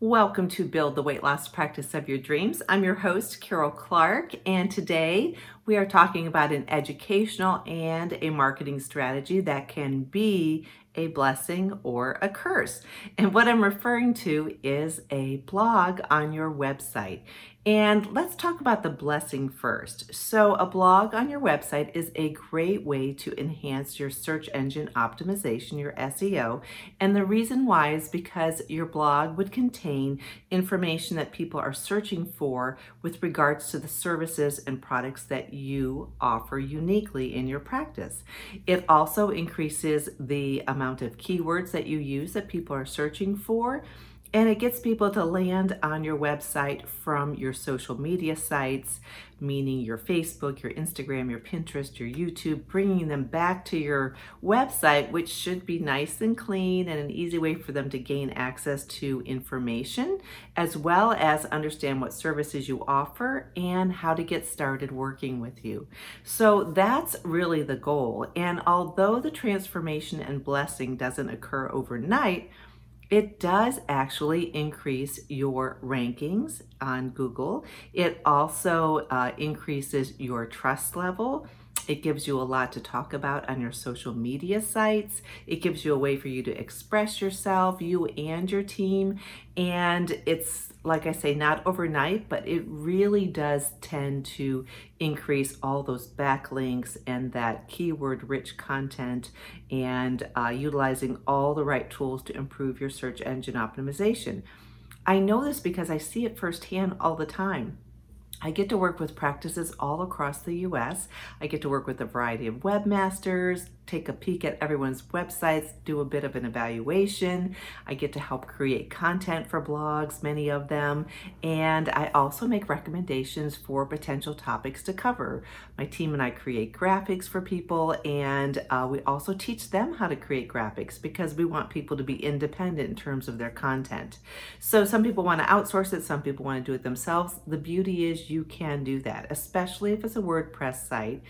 Welcome to Build the Weight Loss Practice of Your Dreams. I'm your host, Karol Clark, and today we are talking about an educational and a marketing strategy that can be a blessing or a curse. And what I'm referring to is a blog on your website. And let's talk about the blessing first. So, a blog on your website is a great way to enhance your search engine optimization, your SEO. And the reason why is because your blog would contain information that people are searching for with regards to the services and products that you offer uniquely in your practice. It also increases the amount of keywords that you use that people are searching for and it gets people to land on your website from your social media sites, meaning your Facebook, your Instagram, your Pinterest, your YouTube, bringing them back to your website, which should be nice and clean and an easy way for them to gain access to information, as well as understand what services you offer and how to get started working with you. So that's really the goal. And although the transformation and blessing doesn't occur overnight, it does actually increase your rankings on Google. It also uh, increases your trust level. It gives you a lot to talk about on your social media sites. It gives you a way for you to express yourself, you and your team. And it's, like I say, not overnight, but it really does tend to increase all those backlinks and that keyword rich content and uh, utilizing all the right tools to improve your search engine optimization. I know this because I see it firsthand all the time. I get to work with practices all across the US. I get to work with a variety of webmasters, take a peek at everyone's websites, do a bit of an evaluation. I get to help create content for blogs, many of them, and I also make recommendations for potential topics to cover. My team and I create graphics for people, and uh, we also teach them how to create graphics because we want people to be independent in terms of their content. So some people want to outsource it, some people want to do it themselves. The beauty is you can do that, especially if it's a WordPress site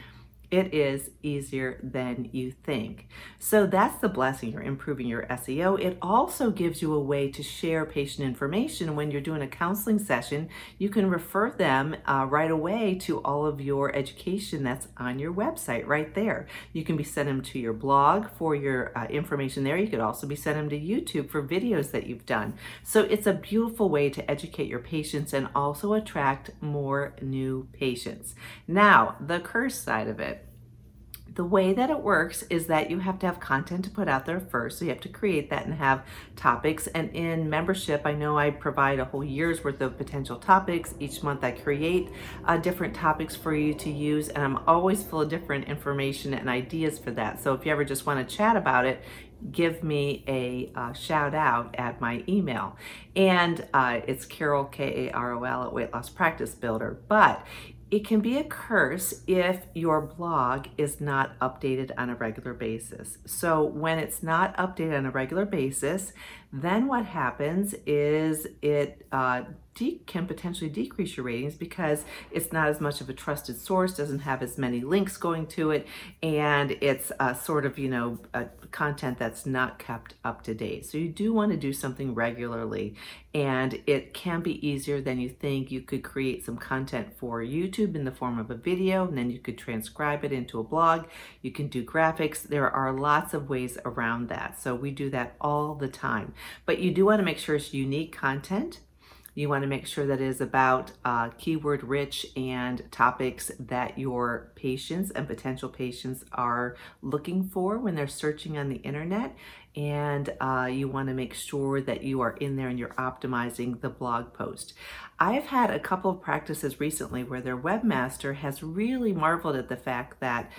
it is easier than you think. So that's the blessing. You're improving your SEO. It also gives you a way to share patient information when you're doing a counseling session. You can refer them uh, right away to all of your education that's on your website right there. You can be send them to your blog for your uh, information there. You could also be send them to YouTube for videos that you've done. So it's a beautiful way to educate your patients and also attract more new patients. Now, the curse side of it the way that it works is that you have to have content to put out there first. So you have to create that and have topics. And in membership, I know I provide a whole year's worth of potential topics. Each month I create uh, different topics for you to use. And I'm always full of different information and ideas for that. So if you ever just want to chat about it, give me a uh, shout out at my email. And uh, it's Karol, K A R O L, at Weight Loss Practice Builder. But it can be a curse if your blog is not updated on a regular basis. So, when it's not updated on a regular basis, then what happens is it uh, can potentially decrease your ratings because it's not as much of a trusted source, doesn't have as many links going to it, and it's a sort of, you know, content that's not kept up to date. So you do want to do something regularly, and it can be easier than you think. You could create some content for YouTube in the form of a video, and then you could transcribe it into a blog. You can do graphics. There are lots of ways around that. So we do that all the time. But you do want to make sure it's unique content you want to make sure that it is about uh, keyword rich and topics that your patients and potential patients are looking for when they're searching on the internet. And uh, you want to make sure that you are in there and you're optimizing the blog post. I've had a couple of practices recently where their webmaster has really marveled at the fact that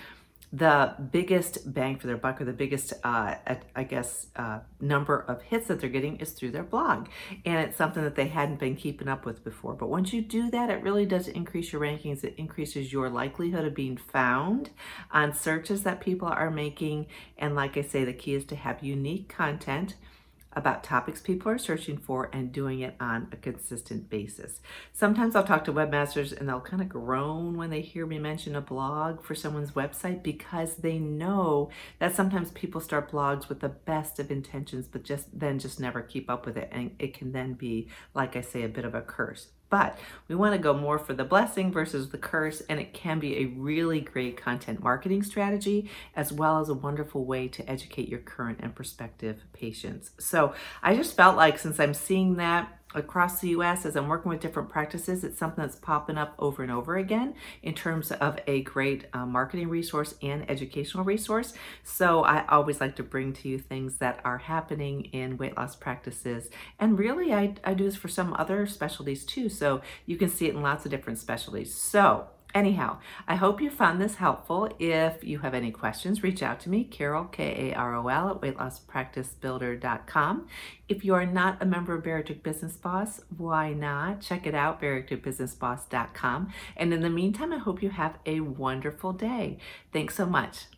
the biggest bang for their buck or the biggest uh, i guess uh, number of hits that they're getting is through their blog. And it's something that they hadn't been keeping up with before. But once you do that it really does increase your rankings. It increases your likelihood of being found on searches that people are making. And like i say the key is to have unique content about topics people are searching for and doing it on a consistent basis. Sometimes I'll talk to webmasters and they'll kind of groan when they hear me mention a blog for someone's website because they know that sometimes people start blogs with the best of intentions but just then just never keep up with it and it can then be like I say a bit of a curse. But we want to go more for the blessing versus the curse, and it can be a really great content marketing strategy as well as a wonderful way to educate your current and prospective patients. So I just felt like since I'm seeing that across the US as I'm working with different practices, it's something that's popping up over and over again in terms of a great uh, marketing resource and educational resource. So I always like to bring to you things that are happening in weight loss practices. And really, I, I do this for some other specialties too. So you can see it in lots of different specialties. So Anyhow, I hope you found this helpful. If you have any questions, reach out to me, Karol, K A R O L, at weightlosspracticebuilder.com. If you are not a member of Bariatric Business Boss, why not? Check it out, bariatricbusinessboss.com. And in the meantime, I hope you have a wonderful day. Thanks so much.